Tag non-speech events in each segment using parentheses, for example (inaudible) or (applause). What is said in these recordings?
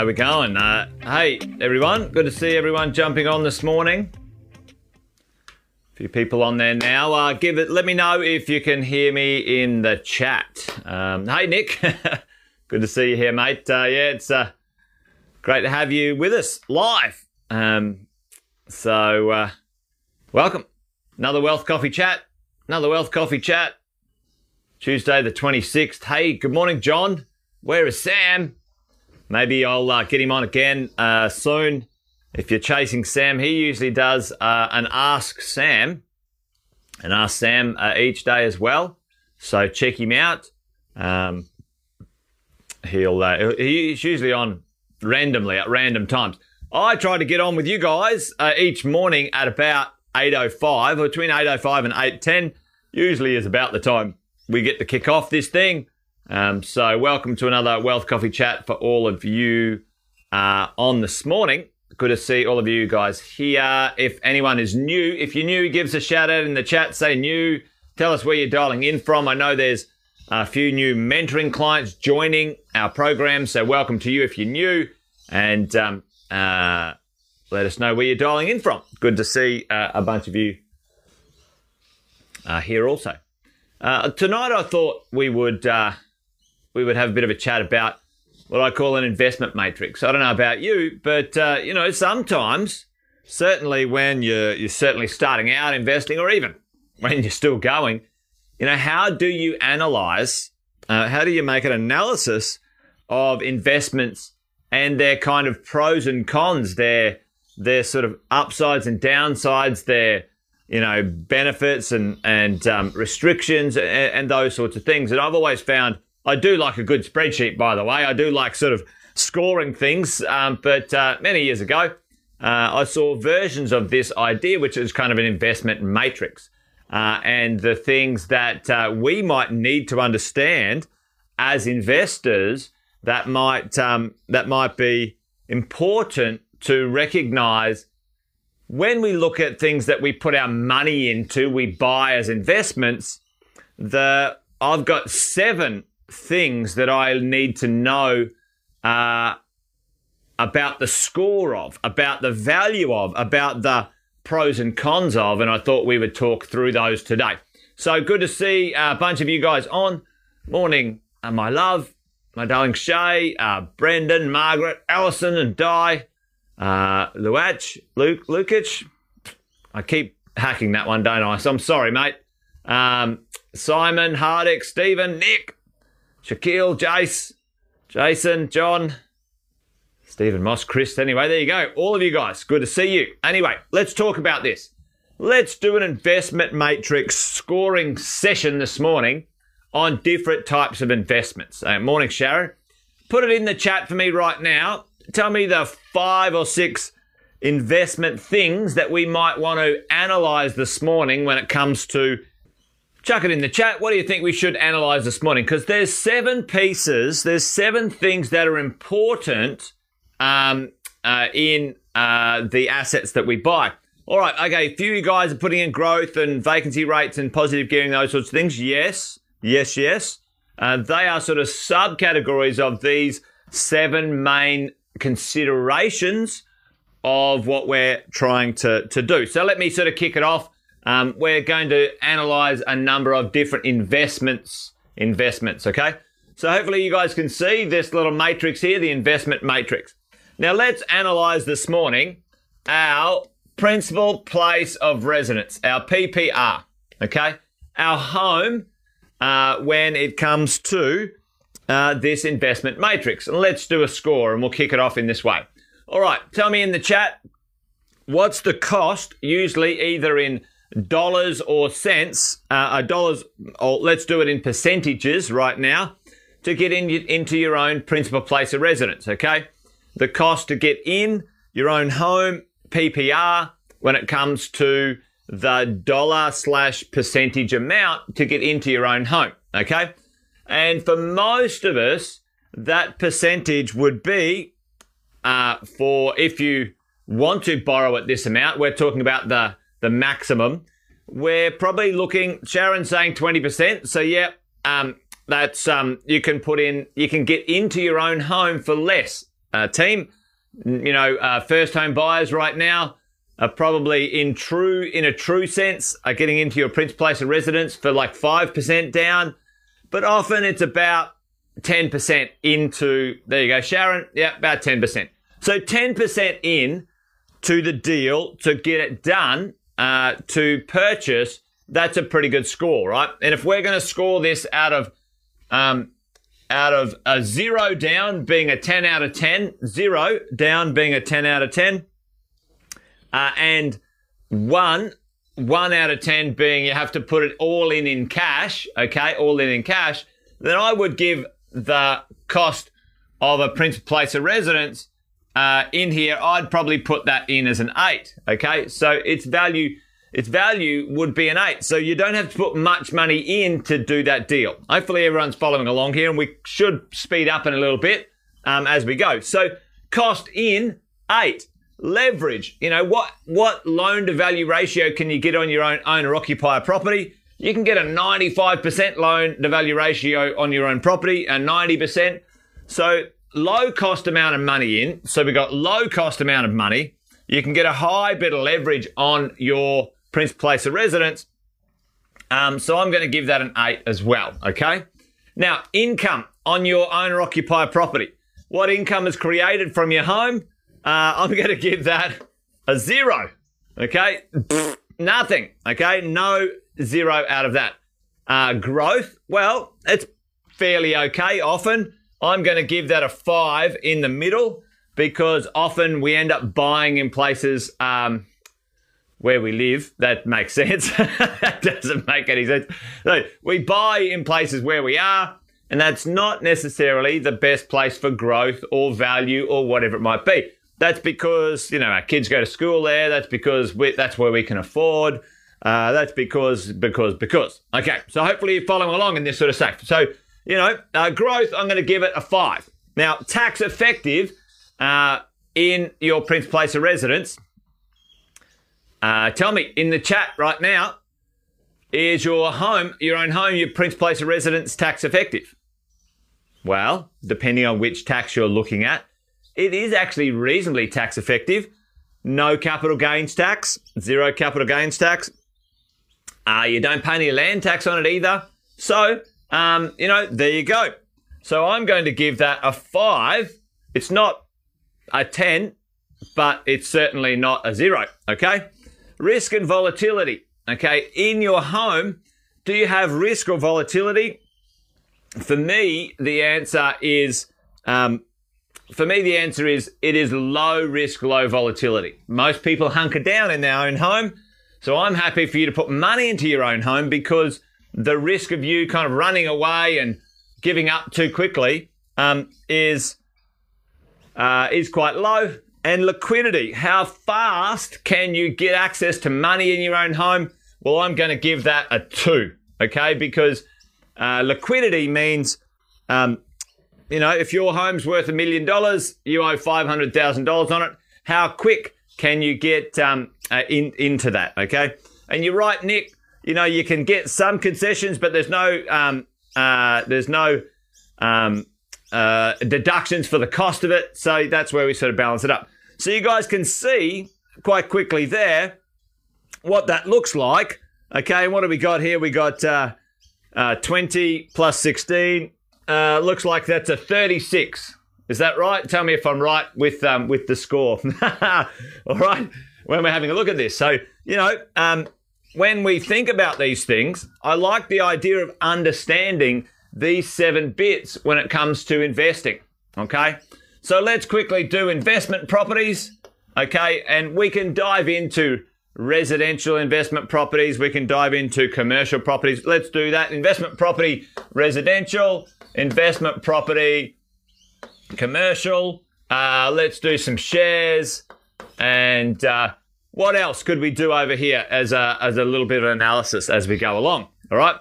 How we going? Uh, hey, everyone. Good to see everyone jumping on this morning. A few people on there now. Uh, give it. Let me know if you can hear me in the chat. Um, hey, Nick. (laughs) Good to see you here, mate. Uh, yeah, it's uh, great to have you with us live. Um, so, uh, welcome. Another Wealth Coffee chat. Another Wealth Coffee chat. Tuesday, the 26th. Hey, good morning, John. Where is Sam? Maybe I'll uh, get him on again uh, soon. If you're chasing Sam, he usually does uh, an Ask Sam, an Ask Sam uh, each day as well. So check him out. Um, he'll uh, he's usually on randomly at random times. I try to get on with you guys uh, each morning at about 8.05, or between 8.05 and 8.10, usually is about the time we get to kick off this thing. Um, so welcome to another Wealth Coffee Chat for all of you uh, on this morning. Good to see all of you guys here. If anyone is new, if you're new, give us a shout out in the chat, say new, tell us where you're dialing in from. I know there's a few new mentoring clients joining our program, so welcome to you if you're new. And um, uh, let us know where you're dialing in from. Good to see uh, a bunch of you uh, here also. Uh, tonight, I thought we would uh, we would have a bit of a chat about what I call an investment matrix. I don't know about you, but uh, you know, sometimes, certainly when you're you're certainly starting out investing, or even when you're still going, you know, how do you analyze? how do you make an analysis of investments and their kind of pros and cons, their their sort of upsides and downsides, their you know benefits and and um, restrictions and, and, those sorts of things. And I've always found I do like a good spreadsheet, by the way. I do like sort of scoring things. Um, but uh, many years ago, uh, I saw versions of this idea, which is kind of an investment matrix. Uh, and the things that uh, we might need to understand as investors that might um, that might be important to recognize when we look at things that we put our money into, we buy as investments. The I've got seven things that I need to know uh, about the score of, about the value of, about the pros and cons of, and I thought we would talk through those today. So good to see a bunch of you guys on. Morning, uh, my love my darling Shay, uh, Brendan, Margaret, Allison, and Di, uh, Luach, Luke, Lukic. I keep hacking that one, don't I? So I'm sorry, mate. Um, Simon, Hardick, Stephen, Nick, Shaquille, Jace, Jason, John, Stephen Moss, Chris. Anyway, there you go. All of you guys, good to see you. Anyway, let's talk about this. Let's do an investment matrix scoring session this morning on different types of investments. Uh, morning, Sharon. Put it in the chat for me right now. Tell me the five or six investment things that we might want to analyze this morning when it comes to chuck it in the chat. What do you think we should analyze this morning? Because there's seven pieces, there's seven things that are important um, uh, in uh, the assets that we buy. All right, okay, a few of you guys are putting in growth and vacancy rates and positive gearing, those sorts of things. Yes. Yes, yes. Uh, they are sort of subcategories of these seven main considerations of what we're trying to, to do. So let me sort of kick it off. Um, we're going to analyze a number of different investments, investments, okay? So hopefully you guys can see this little matrix here, the investment matrix. Now let's analyze this morning our principal place of residence, our PPR, okay? Our home uh, when it comes to uh, this investment matrix. And let's do a score and we'll kick it off in this way. All right, tell me in the chat what's the cost, usually either in dollars or cents, uh, dollars, or let's do it in percentages right now, to get in, into your own principal place of residence, okay? The cost to get in your own home, PPR, when it comes to the dollar slash percentage amount to get into your own home. Okay. And for most of us, that percentage would be uh, for if you want to borrow at this amount, we're talking about the, the maximum. We're probably looking, Sharon's saying 20%. So, yeah, um, that's, um, you can put in, you can get into your own home for less. uh, team. You know, uh, first home buyers right now are probably in true, in a true sense, are getting into your principal place of residence for like 5% down. But often it's about 10% into, there you go, Sharon. Yeah, about 10%. So 10% in to the deal to get it done, uh, to purchase, that's a pretty good score, right? And if we're going to score this out of, um, out of a zero down being a 10 out of 10, zero down being a 10 out of 10, uh, and one, one out of 10 being you have to put it all in in cash, okay, all in in cash, then I would give the cost of a principal place of residence uh, in here, I'd probably put that in as an eight. Okay, so its value, its value would be an eight. So you don't have to put much money in to do that deal. Hopefully, everyone's following along here, and we should speed up in a little bit um, as we go. So cost in eight. Leverage. You know what? What loan to value ratio can you get on your own owner occupier property? You can get a 95% loan to value ratio on your own property, a 90%. So low cost amount of money in. So we've got low cost amount of money. You can get a high bit of leverage on your principal place of residence. Um, so I'm going to give that an eight as well. Okay. Now, income on your owner occupier property. What income is created from your home? Uh, (laughs) I'm going to give that a zero. Okay. nothing. Okay. No zero out of that. Uh, growth. Well, it's fairly okay often. I'm going to give that a five in the middle because often we end up buying in places um, where we live. That makes (laughs) sense. that doesn't make any sense. So we buy in places where we are, and that's not necessarily the best place for growth or value or whatever it might be. That's because you know our kids go to school there. That's because we, that's where we can afford. Uh, that's because because because. Okay, so hopefully you're following along in this sort of stuff. So you know, uh, growth, I'm going to give it a five. Now, tax effective uh, in your principal place of residence. Uh, tell me in the chat right now, is your home, your own home, your principal place of residence tax effective? Well, depending on which tax you're looking at, it is actually reasonably tax effective. No capital gains tax, zero capital gains tax. Uh, you don't pay any land tax on it either. So um, you know, there you go. So I'm going to give that a five. It's not a 10, but it's certainly not a zero. Okay. Risk and volatility. Okay. In your home, do you have risk or volatility? For me, the answer is, um, for me, the answer is it is low risk, low volatility. Most people hunker down in their own home. So I'm happy for you to put money into your own home because the risk of you kind of running away and giving up too quickly um, is uh, is quite low. And liquidity, how fast can you get access to money in your own home? Well, I'm going to give that a two, okay? Because uh, liquidity means, um, you know, if your home's worth a million dollars, you owe five hundred thousand dollars on it. How quick can you get um, uh, in, into that? Okay, and you're right, Nick you know, you can get some concessions, but there's no um, uh, there's no um, uh, deductions for the cost of it. So that's where we sort of balance it up. So you guys can see quite quickly there what that looks like. Okay, what do we got here? We got uh, uh 20 plus 16. Uh, looks like that's a 36. Is that right? Tell me if I'm right with um, with the score. (laughs) All right, when we're having a look at this. So you know, um, when we think about these things, I like the idea of understanding these seven bits when it comes to investing. Okay. So let's quickly do investment properties. Okay. And we can dive into residential investment properties. We can dive into commercial properties. Let's do that. Investment property, residential, investment property, commercial. Uh, let's do some shares and, uh, what else could we do over here as a, as a little bit of analysis as we go along? All right.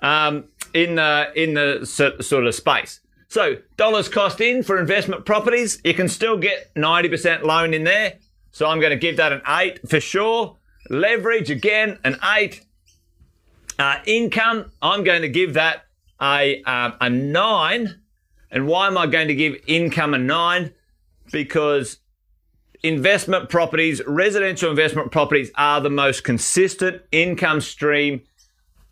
Um, in the, in the sort of space. So dollars cost in for investment properties, you can still get 90% loan in there. So I'm going to give that an eight for sure. Leverage again, an eight. Uh, income, I'm going to give that a, um, a nine. And why am I going to give income a nine? because investment properties, residential investment properties, are the most consistent income stream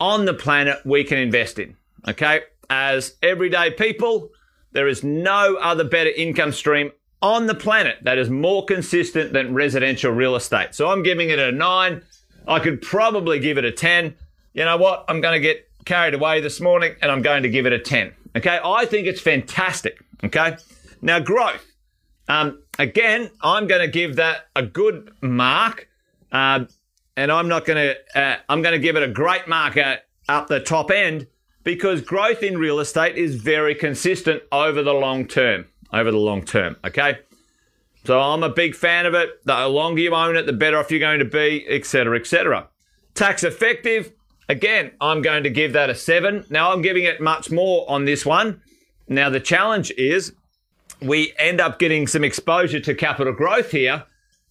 on the planet we can invest in. Okay. As everyday people, there is no other better income stream on the planet that is more consistent than residential real estate. So I'm giving it a nine. I could probably give it a 10. You know what? I'm going to get carried away this morning and I'm going to give it a 10. Okay. I think it's fantastic. Okay. Now, growth. Um, again, I'm going to give that a good mark. Uh, and I'm not going to, uh, I'm going to give it a great mark up the top end because growth in real estate is very consistent over the long term. Over the long term. Okay. So I'm a big fan of it. The longer you own it, the better off you're going to be, etc., etc. Tax effective. Again, I'm going to give that a seven. Now I'm giving it much more on this one. Now the challenge is we end up getting some exposure to capital growth here,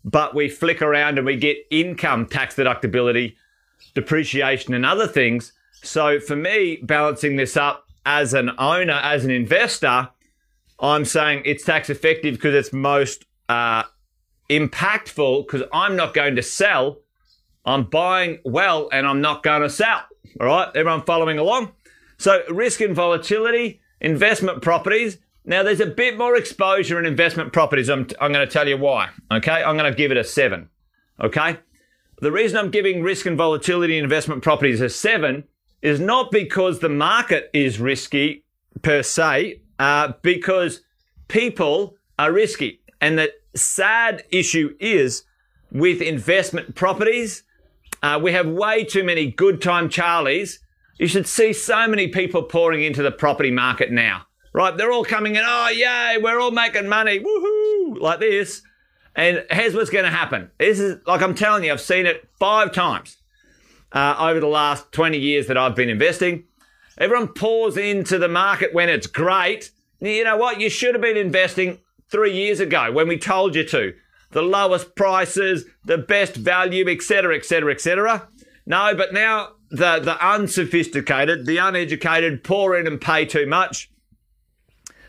but we flick around and we get income tax deductibility, depreciation, and other things. So for me, balancing this up as an owner, as an investor, I'm saying it's tax effective because it's most uh, impactful because I'm not going to sell. I'm buying well and I'm not going to sell. All right, everyone following along? So, risk and volatility, investment properties. Now, there's a bit more exposure in investment properties. I'm, I'm going to tell you why. Okay, I'm going to give it a seven. Okay, the reason I'm giving risk and volatility in investment properties a seven is not because the market is risky per se, uh, because people are risky. And the sad issue is with investment properties, uh, we have way too many good time Charlies. You should see so many people pouring into the property market now, right? They're all coming in, oh, yay, we're all making money, woohoo, like this. And here's what's going to happen. This is, like I'm telling you, I've seen it five times uh, over the last 20 years that I've been investing. Everyone pours into the market when it's great. You know what? You should have been investing three years ago when we told you to. The lowest prices, the best value, etc., etc., etc. No, but now the, the unsophisticated, the uneducated pour in and pay too much.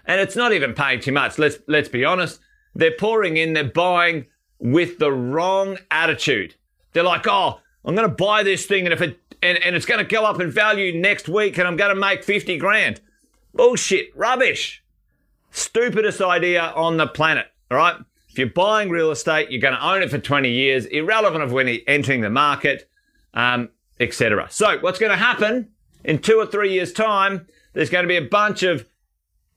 And it's not even paying too much. Let's, let's be honest. They're pouring in, they're buying with the wrong attitude. They're like, oh, I'm going to buy this thing and if it and, and it's going to go up in value next week and I'm going to make 50 grand. Bullshit, rubbish. Stupidest idea on the planet, all right? If you're buying real estate, you're going to own it for 20 years, irrelevant of when you're entering the market, um, etc. So what's going to happen in two or three years' time? There's going to be a bunch of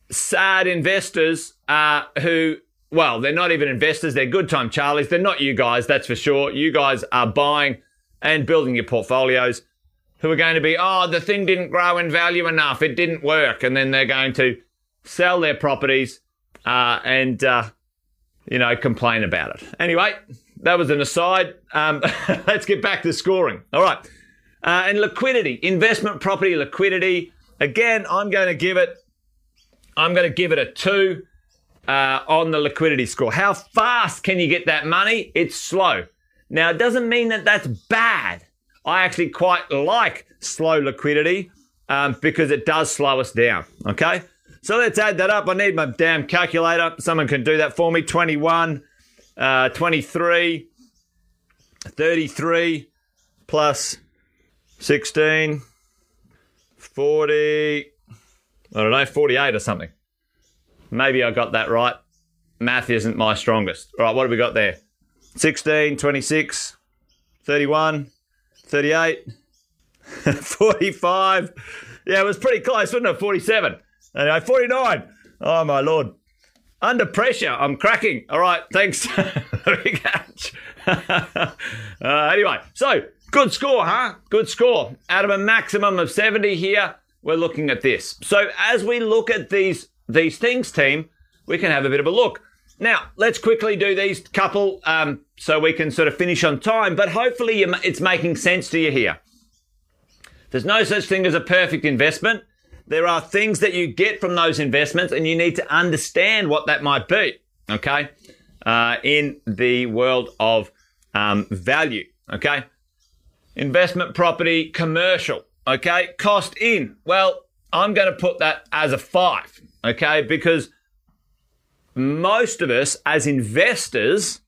sad investors uh, who, well, they're not even investors. They're good time Charlies. They're not you guys, that's for sure. You guys are buying and building your portfolios who are going to be, oh, the thing didn't grow in value enough, it didn't work, and then they're going to sell their properties uh, and uh, you know complain about it. Anyway, that was an aside. Um, (laughs) let's get back to scoring. All right, uh, and liquidity, investment property liquidity. Again, I'm going to give it. I'm going to give it a two uh, on the liquidity score. How fast can you get that money? It's slow. Now, it doesn't mean that that's bad. I actually quite like slow liquidity um, because it does slow us down. Okay. So let's add that up. I need my damn calculator. Someone can do that for me. 21, uh, 23, 33 plus 16, 40, I don't know, 48 or something. Maybe I got that right. Math isn't my strongest. All right, what have we got there? 16, 26, 31, 38, (laughs) 45. Yeah, it was pretty close, wasn't it? 47. Anyway, 49. Oh, my Lord. Under pressure, I'm cracking. All right, thanks. (laughs) (laughs) uh, anyway, so good score, huh? Good score. Out of a maximum of 70 here, we're looking at this. So as we look at these these things, team, we can have a bit of a look. Now, let's quickly do these couple um, so we can sort of finish on time, but hopefully it's making sense to you here. There's no such thing as a perfect investment. There are things that you get from those investments and you need to understand what that might be, okay, uh, in the world of um, value, okay? Investment property, commercial, okay? Cost in. Well, I'm going to put that as a five, okay, because most of us as investors,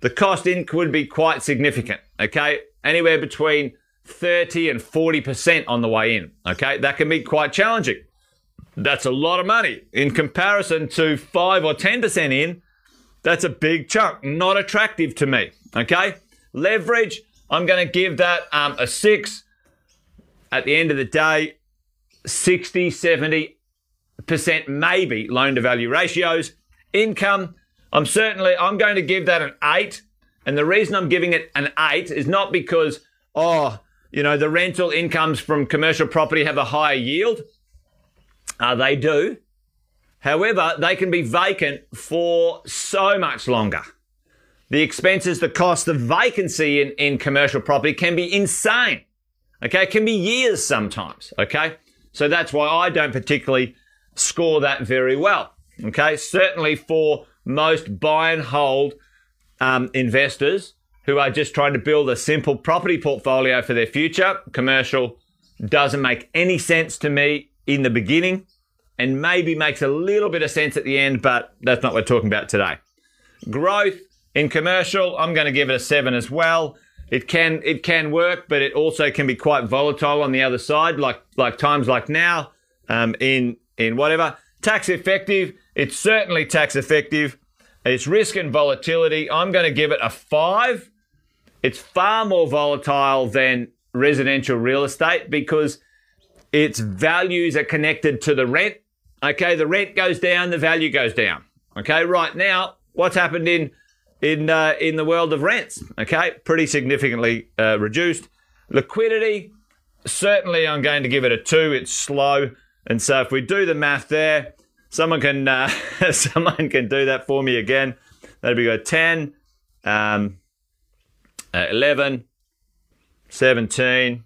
the cost in could be quite significant. Okay. Anywhere between 30 and 40% on the way in. Okay. That can be quite challenging. That's a lot of money in comparison to 5 or 10% in. That's a big chunk. Not attractive to me. Okay. Leverage, I'm going to give that um, a 6. At the end of the day, 60, 70% maybe loan to value ratios. Income, I'm certainly, I'm going to give that an 8. And the reason I'm giving it an 8 is not because, oh, you know, the rental incomes from commercial property have a higher yield. Uh, they do. However, they can be vacant for so much longer. The expenses, the cost of vacancy in, in commercial property can be insane. Okay, it can be years sometimes. Okay, so that's why I don't particularly score that very well. Okay, certainly for most buy and hold um, investors who are just trying to build a simple property portfolio for their future, commercial doesn't make any sense to me in the beginning and maybe makes a little bit of sense at the end, but that's not what we're talking about today. Growth in commercial, I'm going to give it a seven as well. It can it can work, but it also can be quite volatile on the other side, like like times like now, um, in in whatever tax effective. It's certainly tax effective. It's risk and volatility. I'm going to give it a five. It's far more volatile than residential real estate because its values are connected to the rent. Okay, the rent goes down, the value goes down. Okay, right now, what's happened in in uh, in the world of rents. Okay, pretty significantly uh, reduced. Liquidity, certainly, I'm going to give it a two. It's slow, and so if we do the math there, someone can uh, (laughs) someone can do that for me again. That'd be a 10, um, uh, 11, 17.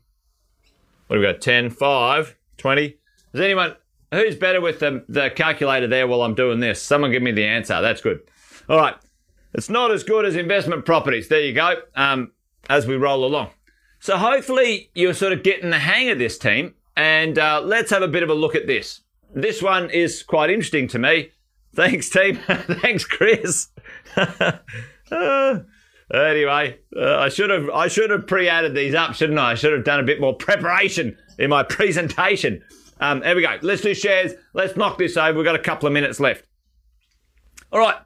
What do we got? 10, 5, 20. Is anyone who's better with the, the calculator there while I'm doing this? Someone give me the answer. That's good. All right. It's not as good as investment properties. There you go. Um, as we roll along. So hopefully you're sort of getting the hang of this team. And uh, let's have a bit of a look at this. This one is quite interesting to me. (laughs) Thanks, team. (laughs) Thanks, Chris. (laughs) uh, anyway, uh, I should have I should have pre-added these up, shouldn't I? I should have done a bit more preparation in my presentation. Um, there we go. Let's do shares. Let's knock this over. We've got a couple of minutes left. All right.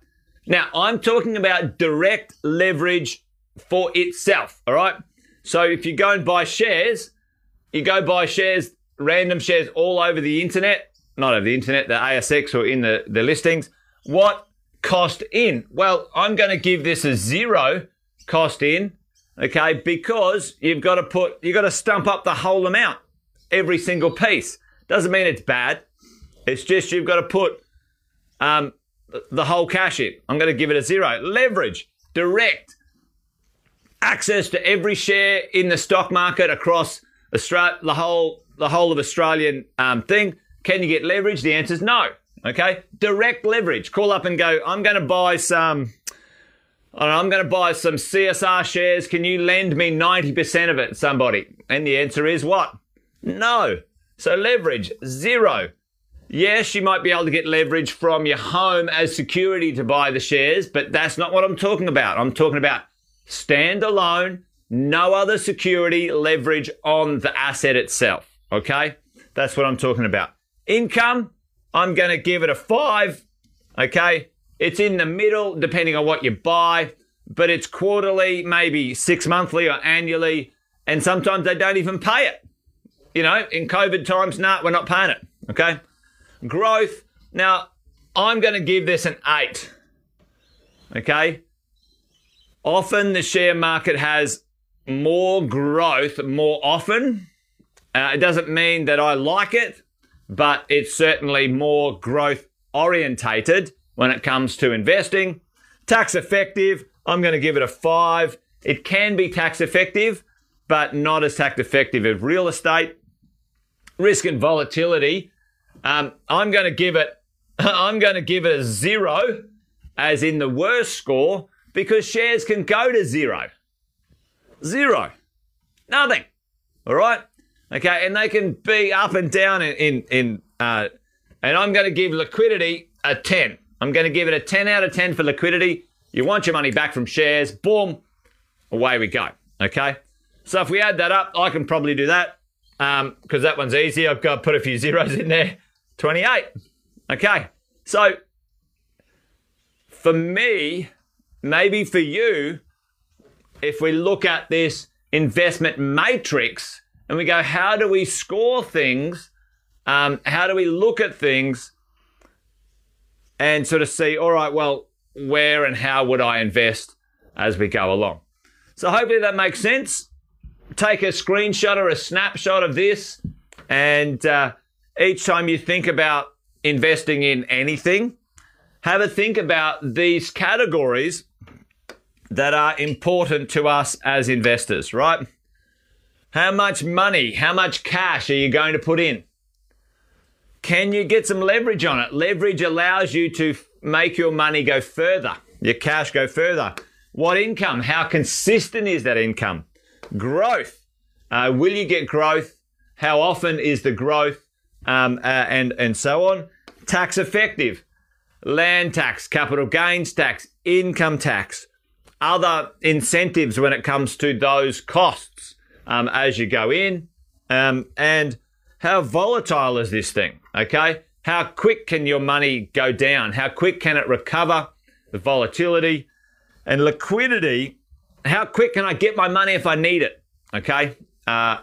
Now, I'm talking about direct leverage for itself, all right? So if you go and buy shares, you go buy shares, random shares all over the internet, not over the internet, the ASX or in the, the listings. What cost in? Well, I'm going to give this a zero cost in, okay, because you've got to put, you've got to stump up the whole amount, every single piece. Doesn't mean it's bad. It's just you've got to put um, the whole cash in. I'm going to give it a zero. Leverage, direct, access to every share in the stock market across Australia, the whole the whole of Australian um, thing. Can you get leverage? The answer is no. Okay, direct leverage. Call up and go. I'm going to buy some. I'm going to buy some CSR shares. Can you lend me 90% of it, somebody? And the answer is what? No. So leverage, zero. Yes, you might be able to get leverage from your home as security to buy the shares, but that's not what I'm talking about. I'm talking about standalone, no other security leverage on the asset itself. Okay? That's what I'm talking about. Income, I'm going to give it a five. Okay? It's in the middle, depending on what you buy, but it's quarterly, maybe six monthly or annually, and sometimes they don't even pay it. You know, in COVID times, nah, we're not paying it. Okay? Growth. Now, I'm going to give this an eight. Okay. Often the share market has more growth more often. Uh, it doesn't mean that I like it, but it's certainly more growth orientated when it comes to investing. Tax effective, I'm going to give it a five. It can be tax effective, but not as tax effective as real estate. Risk and volatility, um, I'm going to give it. (laughs) I'm going to give it a zero, as in the worst score, because shares can go to zero. Zero. Nothing. All right. Okay, and they can be up and down in in, in uh, and I'm going to give liquidity a ten. I'm going to give it a 10 out of 10 for liquidity. You want your money back from shares, boom, away we go. Okay. So if we add that up, I can probably do that because um, that one's easy. I've got to put a few zeros in there. 28. Okay. So for me, maybe for you, if we look at this investment matrix and we go, how do we score things? Um, how do we look at things and sort of see, all right, well, where and how would I invest as we go along? So hopefully that makes sense. Take a screenshot or a snapshot of this, and uh, each time you think about investing in anything, have a think about these categories that are important to us as investors, right? How much money, how much cash are you going to put in? Can you get some leverage on it? Leverage allows you to make your money go further, your cash go further. What income? How consistent is that income? Growth. Uh, will you get growth? How often is the growth? Um, uh, and and so on. Tax effective. Land tax, capital gains tax, income tax, other incentives when it comes to those costs um, as you go in. Um, and how volatile is this thing? Okay. How quick can your money go down? How quick can it recover? The volatility and liquidity. How quick can I get my money if I need it? Okay. Uh,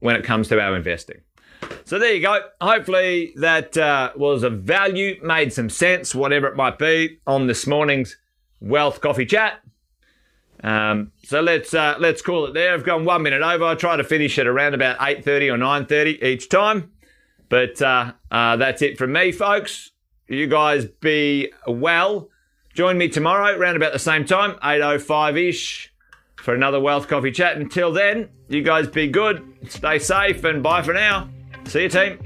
when it comes to our investing. So there you go. Hopefully that uh, was of value, made some sense, whatever it might be, on this morning's Wealth Coffee Chat. Um, so let's uh, let's call it there. I've gone one minute over. I try to finish at around about eight thirty or nine thirty each time. But uh, uh, that's it from me, folks. You guys be well. Join me tomorrow around about the same time, eight oh five ish, for another Wealth Coffee Chat. Until then, you guys be good, stay safe, and bye for now. See you, team.